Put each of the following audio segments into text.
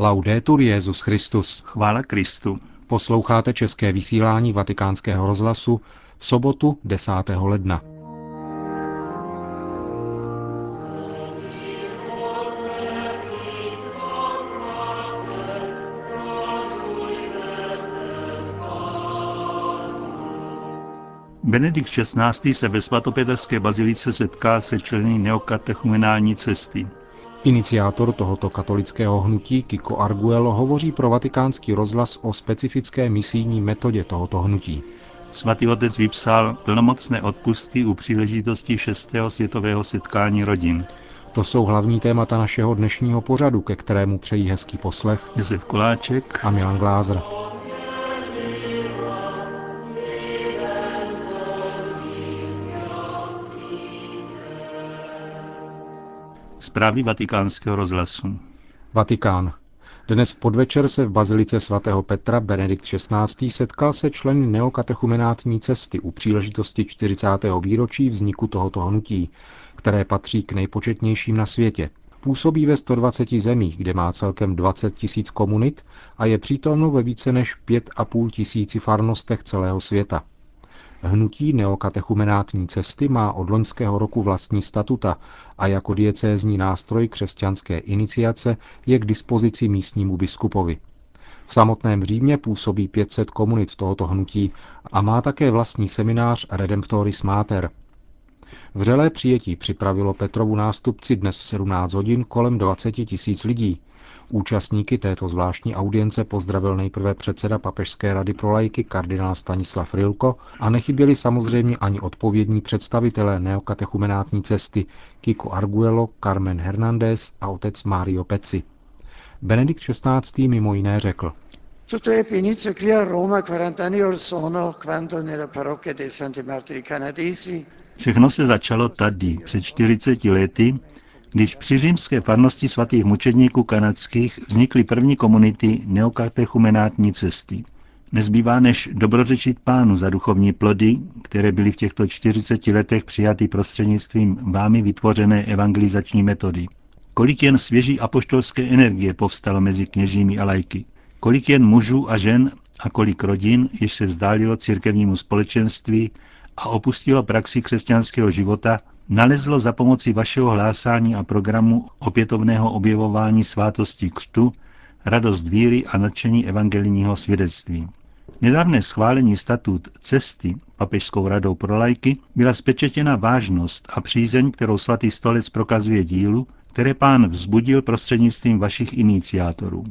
Laudetur Jezus Christus. Chvála Kristu. Posloucháte české vysílání Vatikánského rozhlasu v sobotu 10. ledna. Benedikt XVI. se ve svatopetrské bazilice setká se členy neokatechumenální cesty. Iniciátor tohoto katolického hnutí Kiko Arguello hovoří pro vatikánský rozhlas o specifické misijní metodě tohoto hnutí. Svatý otec vypsal plnomocné odpustky u příležitosti 6. světového setkání rodin. To jsou hlavní témata našeho dnešního pořadu, ke kterému přejí hezký poslech Josef Koláček a Milan Glázer. Zprávy vatikánského rozhlasu. Vatikán. Dnes v podvečer se v bazilice svatého Petra Benedikt XVI. setkal se členy neokatechumenátní cesty u příležitosti 40. výročí vzniku tohoto hnutí, které patří k nejpočetnějším na světě. Působí ve 120 zemích, kde má celkem 20 tisíc komunit a je přítomno ve více než 5,5 tisíci farnostech celého světa. Hnutí neokatechumenátní cesty má od loňského roku vlastní statuta a jako diecézní nástroj křesťanské iniciace je k dispozici místnímu biskupovi. V samotném Římě působí 500 komunit tohoto hnutí a má také vlastní seminář Redemptoris Mater. Vřelé přijetí připravilo Petrovu nástupci dnes v 17 hodin kolem 20 tisíc lidí, Účastníky této zvláštní audience pozdravil nejprve předseda Papežské rady pro lajky kardinál Stanislav Rilko a nechyběli samozřejmě ani odpovědní představitelé neokatechumenátní cesty Kiko Arguello, Carmen Hernández a otec Mario Peci. Benedikt XVI. mimo jiné řekl. Tutto ebbe inizio qui a Roma 40 anni or sono, quando nella parrocchia dei Santi Martiri Canadesi Všechno se začalo tady, před 40 lety, když při římské farnosti svatých mučedníků kanadských vznikly první komunity neokatechumenátní cesty. Nezbývá než dobrořečit pánu za duchovní plody, které byly v těchto 40 letech přijaty prostřednictvím vámi vytvořené evangelizační metody. Kolik jen svěží apoštolské energie povstalo mezi kněžími a lajky. Kolik jen mužů a žen a kolik rodin, jež se vzdálilo církevnímu společenství a opustilo praxi křesťanského života nalezlo za pomoci vašeho hlásání a programu opětovného objevování svátosti křtu radost víry a nadšení evangelijního svědectví. Nedávné schválení statut cesty papežskou radou pro lajky byla spečetěna vážnost a přízeň, kterou svatý stolec prokazuje dílu, které pán vzbudil prostřednictvím vašich iniciátorů.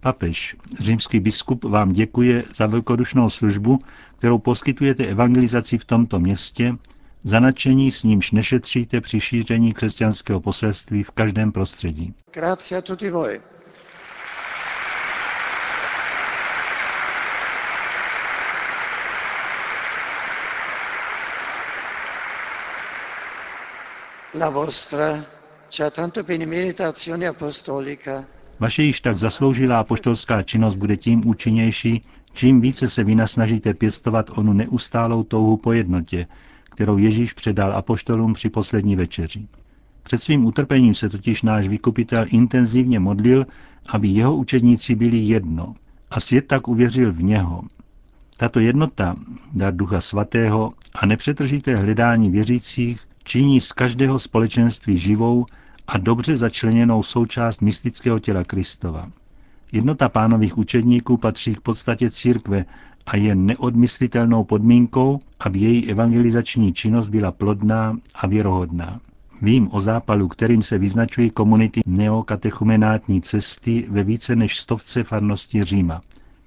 Papež, římský biskup, vám děkuje za velkodušnou službu, kterou poskytujete evangelizaci v tomto městě za nadšení s nímž nešetříte při šíření křesťanského poselství v každém prostředí. Grazie tutti voi. La vostra ha tanto benemerita azione apostolica Vaše již tak zasloužilá apoštolská činnost bude tím účinnější, čím více se vy nasnažíte pěstovat onu neustálou touhu po jednotě, kterou Ježíš předal apoštolům při poslední večeři. Před svým utrpením se totiž náš vykupitel intenzivně modlil, aby jeho učedníci byli jedno a svět tak uvěřil v něho. Tato jednota, dar Ducha Svatého a nepřetržité hledání věřících činí z každého společenství živou a dobře začleněnou součást mystického těla Kristova. Jednota pánových učedníků patří k podstatě církve a je neodmyslitelnou podmínkou, aby její evangelizační činnost byla plodná a věrohodná. Vím o zápalu, kterým se vyznačují komunity neokatechumenátní cesty ve více než stovce farnosti Říma.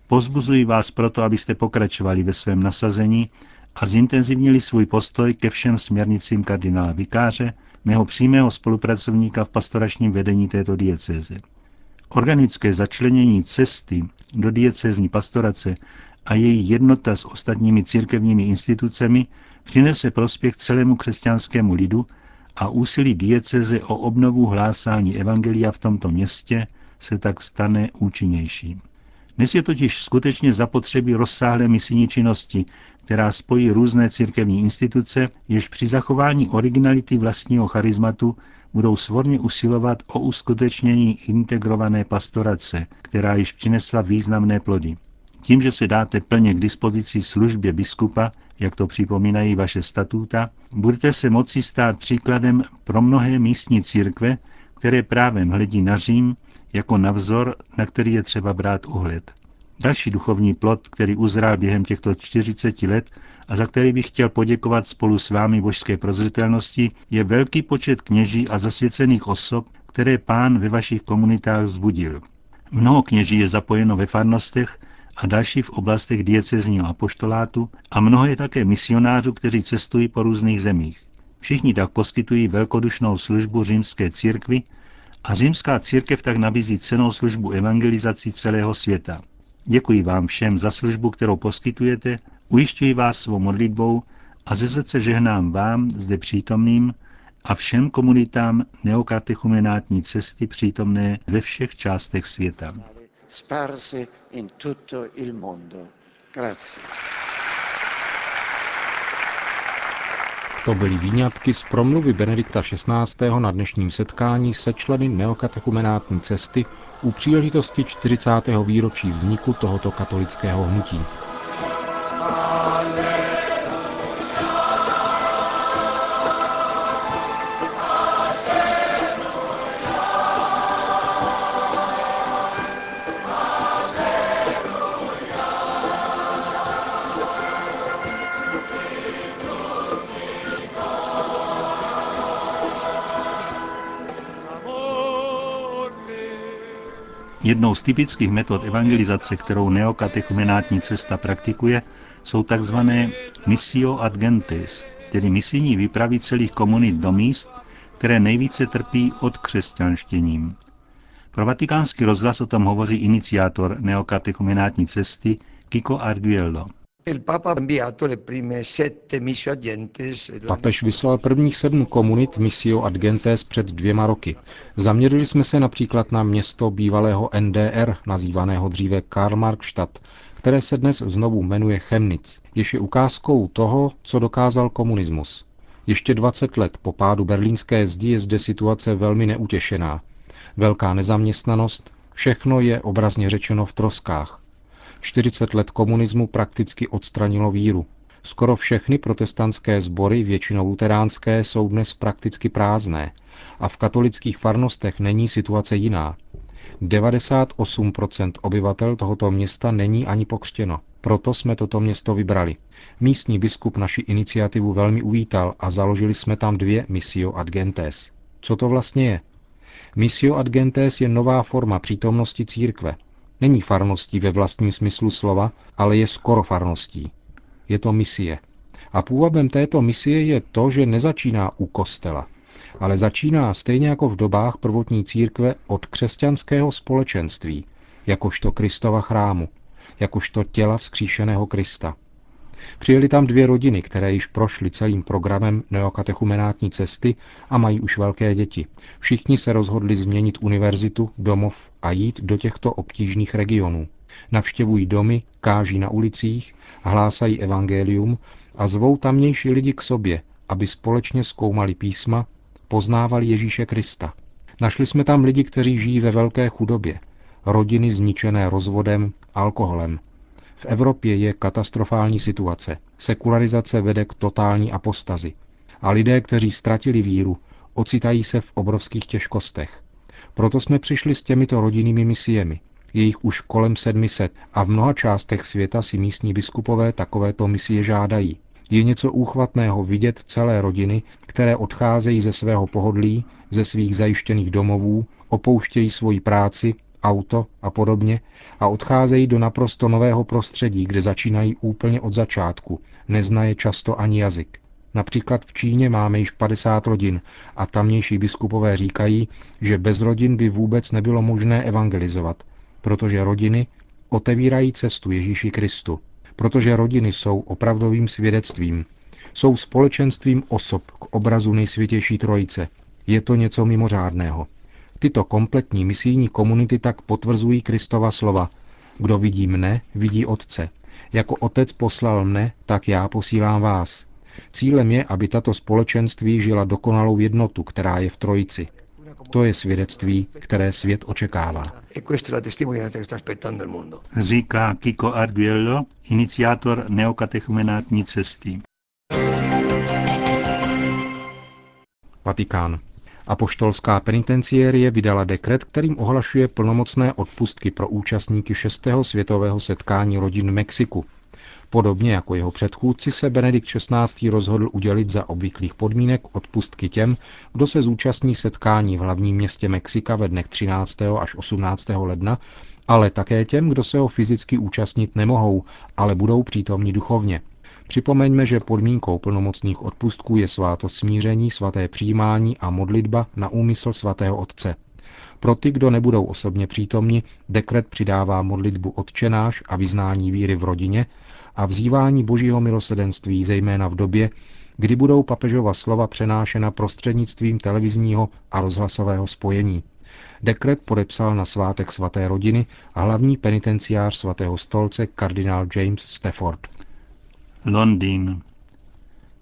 Pozbuzuji vás proto, abyste pokračovali ve svém nasazení a zintenzivnili svůj postoj ke všem směrnicím kardinála Vikáře, mého přímého spolupracovníka v pastoračním vedení této diecéze. Organické začlenění cesty do diecézní pastorace a její jednota s ostatními církevními institucemi přinese prospěch celému křesťanskému lidu a úsilí dieceze o obnovu hlásání evangelia v tomto městě se tak stane účinnějším. Dnes je totiž skutečně zapotřebí rozsáhlé misijní činnosti, která spojí různé církevní instituce, jež při zachování originality vlastního charizmatu budou svorně usilovat o uskutečnění integrované pastorace, která již přinesla významné plody. Tím, že se dáte plně k dispozici službě biskupa, jak to připomínají vaše statuta, budete se moci stát příkladem pro mnohé místní církve, které právem hledí na Řím jako na vzor, na který je třeba brát ohled. Další duchovní plot, který uzrál během těchto 40 let a za který bych chtěl poděkovat spolu s vámi božské prozřetelnosti, je velký počet kněží a zasvěcených osob, které pán ve vašich komunitách vzbudil. Mnoho kněží je zapojeno ve farnostech a další v oblastech diecezního apoštolátu a mnoho je také misionářů, kteří cestují po různých zemích. Všichni tak poskytují velkodušnou službu římské církvi a římská církev tak nabízí cenou službu evangelizaci celého světa. Děkuji vám všem za službu, kterou poskytujete, ujišťuji vás svou modlitbou a ze srdce žehnám vám, zde přítomným, a všem komunitám neokatechumenátní cesty přítomné ve všech částech světa. in tutto il mondo. Grazie. To byly výňatky z promluvy Benedikta XVI. na dnešním setkání se členy neokatechumenátní cesty u příležitosti 40. výročí vzniku tohoto katolického hnutí. Jednou z typických metod evangelizace, kterou neokatechumenátní cesta praktikuje, jsou tzv. missio ad gentes, tedy misijní výpravy celých komunit do míst, které nejvíce trpí od křesťanštěním. Pro vatikánský rozhlas o tom hovoří iniciátor neokatechumenátní cesty Kiko Arguello. Papež vyslal prvních sedm komunit Missio ad Gentes před dvěma roky. Zaměřili jsme se například na město bývalého NDR, nazývaného dříve Karlmarkstadt, které se dnes znovu jmenuje Chemnitz, jež je ukázkou toho, co dokázal komunismus. Ještě 20 let po pádu berlínské zdi je zde situace velmi neutěšená. Velká nezaměstnanost, všechno je obrazně řečeno v troskách. 40 let komunismu prakticky odstranilo víru. Skoro všechny protestantské sbory, většinou luteránské, jsou dnes prakticky prázdné a v katolických farnostech není situace jiná. 98% obyvatel tohoto města není ani pokřtěno. Proto jsme toto město vybrali. Místní biskup naši iniciativu velmi uvítal a založili jsme tam dvě Missio ad Gentes. Co to vlastně je? Missio ad Gentes je nová forma přítomnosti církve, Není farností ve vlastním smyslu slova, ale je skoro farností. Je to misie. A půvabem této misie je to, že nezačíná u kostela, ale začíná stejně jako v dobách prvotní církve od křesťanského společenství, jakožto Kristova chrámu, jakožto těla vzkříšeného Krista. Přijeli tam dvě rodiny, které již prošly celým programem neokatechumenátní cesty a mají už velké děti. Všichni se rozhodli změnit univerzitu, domov a jít do těchto obtížných regionů. Navštěvují domy, káží na ulicích, hlásají evangelium a zvou tamnější lidi k sobě, aby společně zkoumali písma, poznávali Ježíše Krista. Našli jsme tam lidi, kteří žijí ve velké chudobě, rodiny zničené rozvodem, alkoholem, v Evropě je katastrofální situace. Sekularizace vede k totální apostazi. A lidé, kteří ztratili víru, ocitají se v obrovských těžkostech. Proto jsme přišli s těmito rodinnými misiemi. Je jich už kolem 700 a v mnoha částech světa si místní biskupové takovéto misie žádají. Je něco úchvatného vidět celé rodiny, které odcházejí ze svého pohodlí, ze svých zajištěných domovů, opouštějí svoji práci auto a podobně a odcházejí do naprosto nového prostředí, kde začínají úplně od začátku, neznaje často ani jazyk. Například v Číně máme již 50 rodin a tamnější biskupové říkají, že bez rodin by vůbec nebylo možné evangelizovat, protože rodiny otevírají cestu Ježíši Kristu, protože rodiny jsou opravdovým svědectvím, jsou společenstvím osob k obrazu nejsvětější trojice. Je to něco mimořádného. Tyto kompletní misijní komunity tak potvrzují Kristova slova. Kdo vidí mne, vidí Otce. Jako Otec poslal mne, tak já posílám vás. Cílem je, aby tato společenství žila dokonalou jednotu, která je v Trojici. To je svědectví, které svět očekává. Říká Kiko Arguello, iniciátor neokatechumenátní cesty. Vatikán. Apoštolská penitenciérie vydala dekret, kterým ohlašuje plnomocné odpustky pro účastníky 6. světového setkání rodin v Mexiku. Podobně jako jeho předchůdci se Benedikt XVI. rozhodl udělit za obvyklých podmínek odpustky těm, kdo se zúčastní setkání v hlavním městě Mexika ve dnech 13. až 18. ledna, ale také těm, kdo se ho fyzicky účastnit nemohou, ale budou přítomni duchovně. Připomeňme, že podmínkou plnomocných odpustků je sváto smíření, svaté přijímání a modlitba na úmysl svatého Otce. Pro ty, kdo nebudou osobně přítomni, dekret přidává modlitbu odčenáš a vyznání víry v rodině a vzývání božího milosedenství, zejména v době, kdy budou papežova slova přenášena prostřednictvím televizního a rozhlasového spojení. Dekret podepsal na svátek svaté rodiny a hlavní penitenciář svatého stolce kardinál James Stafford. Londýn.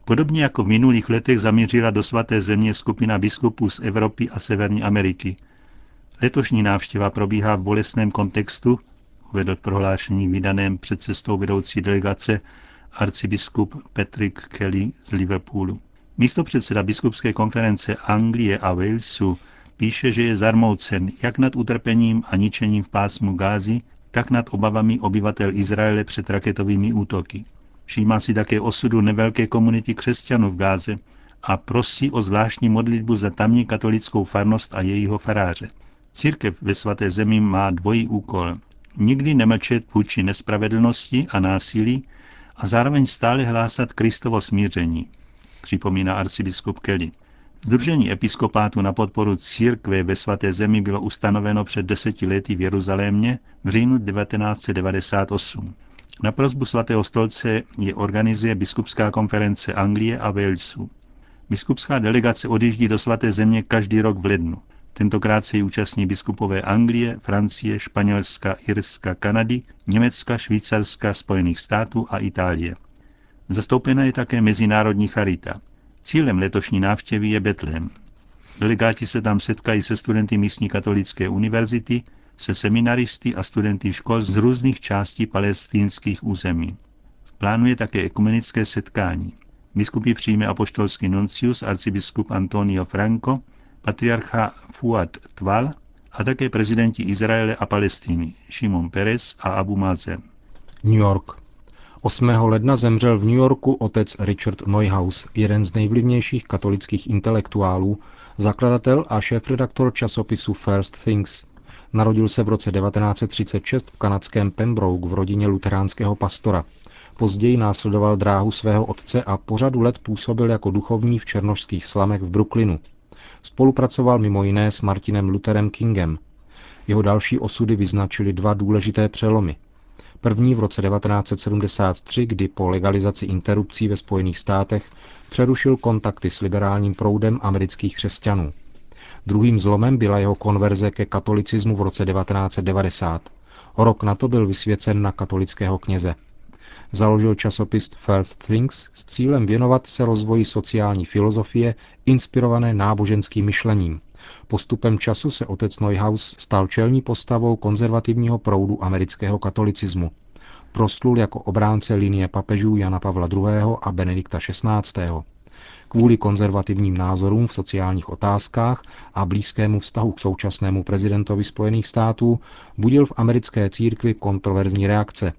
Podobně jako v minulých letech zamířila do svaté země skupina biskupů z Evropy a Severní Ameriky. Letošní návštěva probíhá v bolestném kontextu, uvedl v prohlášení vydaném před cestou vedoucí delegace arcibiskup Patrick Kelly z Liverpoolu. Místo předseda biskupské konference Anglie a Walesu píše, že je zarmoucen jak nad utrpením a ničením v pásmu Gázy, tak nad obavami obyvatel Izraele před raketovými útoky. Všímá si také osudu nevelké komunity křesťanů v Gáze a prosí o zvláštní modlitbu za tamní katolickou farnost a jejího faráře. Církev ve svaté zemi má dvojí úkol. Nikdy nemlčet vůči nespravedlnosti a násilí a zároveň stále hlásat Kristovo smíření, připomíná arcibiskup Kelly. Združení episkopátu na podporu církve ve svaté zemi bylo ustanoveno před deseti lety v Jeruzalémě v říjnu 1998. Na prozbu svatého stolce je organizuje biskupská konference Anglie a Walesu. Biskupská delegace odjíždí do svaté země každý rok v lednu. Tentokrát se jí účastní biskupové Anglie, Francie, Španělska, Irska, Kanady, Německa, Švýcarska, Spojených států a Itálie. Zastoupena je také Mezinárodní charita. Cílem letošní návštěvy je Betlehem. Delegáti se tam setkají se studenty místní katolické univerzity, se seminaristy a studenty škol z různých částí palestinských území. Plánuje také ekumenické setkání. Biskupy přijme apoštolský nuncius arcibiskup Antonio Franco, patriarcha Fuad Tval a také prezidenti Izraele a Palestiny Šimon Peres a Abu Mazen. New York. 8. ledna zemřel v New Yorku otec Richard Neuhaus, jeden z nejvlivnějších katolických intelektuálů, zakladatel a šéf-redaktor časopisu First Things. Narodil se v roce 1936 v kanadském Pembroke v rodině luteránského pastora. Později následoval dráhu svého otce a po řadu let působil jako duchovní v černožských slamech v Brooklynu. Spolupracoval mimo jiné s Martinem Lutherem Kingem. Jeho další osudy vyznačily dva důležité přelomy. První v roce 1973, kdy po legalizaci interrupcí ve Spojených státech přerušil kontakty s liberálním proudem amerických křesťanů. Druhým zlomem byla jeho konverze ke katolicismu v roce 1990. O rok na to byl vysvěcen na katolického kněze. Založil časopis First Things s cílem věnovat se rozvoji sociální filozofie inspirované náboženským myšlením. Postupem času se otec Neuhaus stal čelní postavou konzervativního proudu amerického katolicismu. Proslul jako obránce linie papežů Jana Pavla II. a Benedikta XVI. Kvůli konzervativním názorům v sociálních otázkách a blízkému vztahu k současnému prezidentovi Spojených států budil v americké církvi kontroverzní reakce.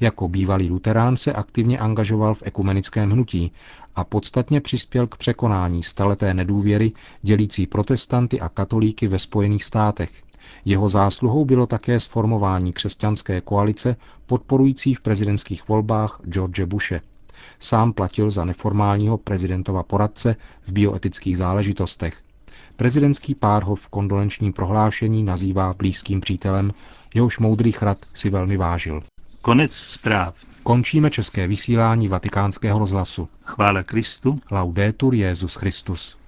Jako bývalý luterán se aktivně angažoval v ekumenickém hnutí a podstatně přispěl k překonání staleté nedůvěry dělící protestanty a katolíky ve Spojených státech. Jeho zásluhou bylo také sformování křesťanské koalice podporující v prezidentských volbách George Bushe. Sám platil za neformálního prezidentova poradce v bioetických záležitostech. Prezidentský pár ho v kondolenčním prohlášení nazývá blízkým přítelem, jehož moudrých rad si velmi vážil. Konec zpráv. Končíme české vysílání vatikánského rozhlasu. Chvála Kristu. Laudetur Jezus Christus.